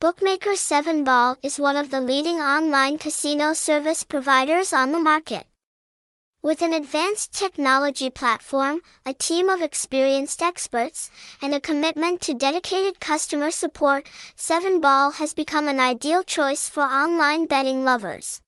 Bookmaker 7ball is one of the leading online casino service providers on the market. With an advanced technology platform, a team of experienced experts, and a commitment to dedicated customer support, 7ball has become an ideal choice for online betting lovers.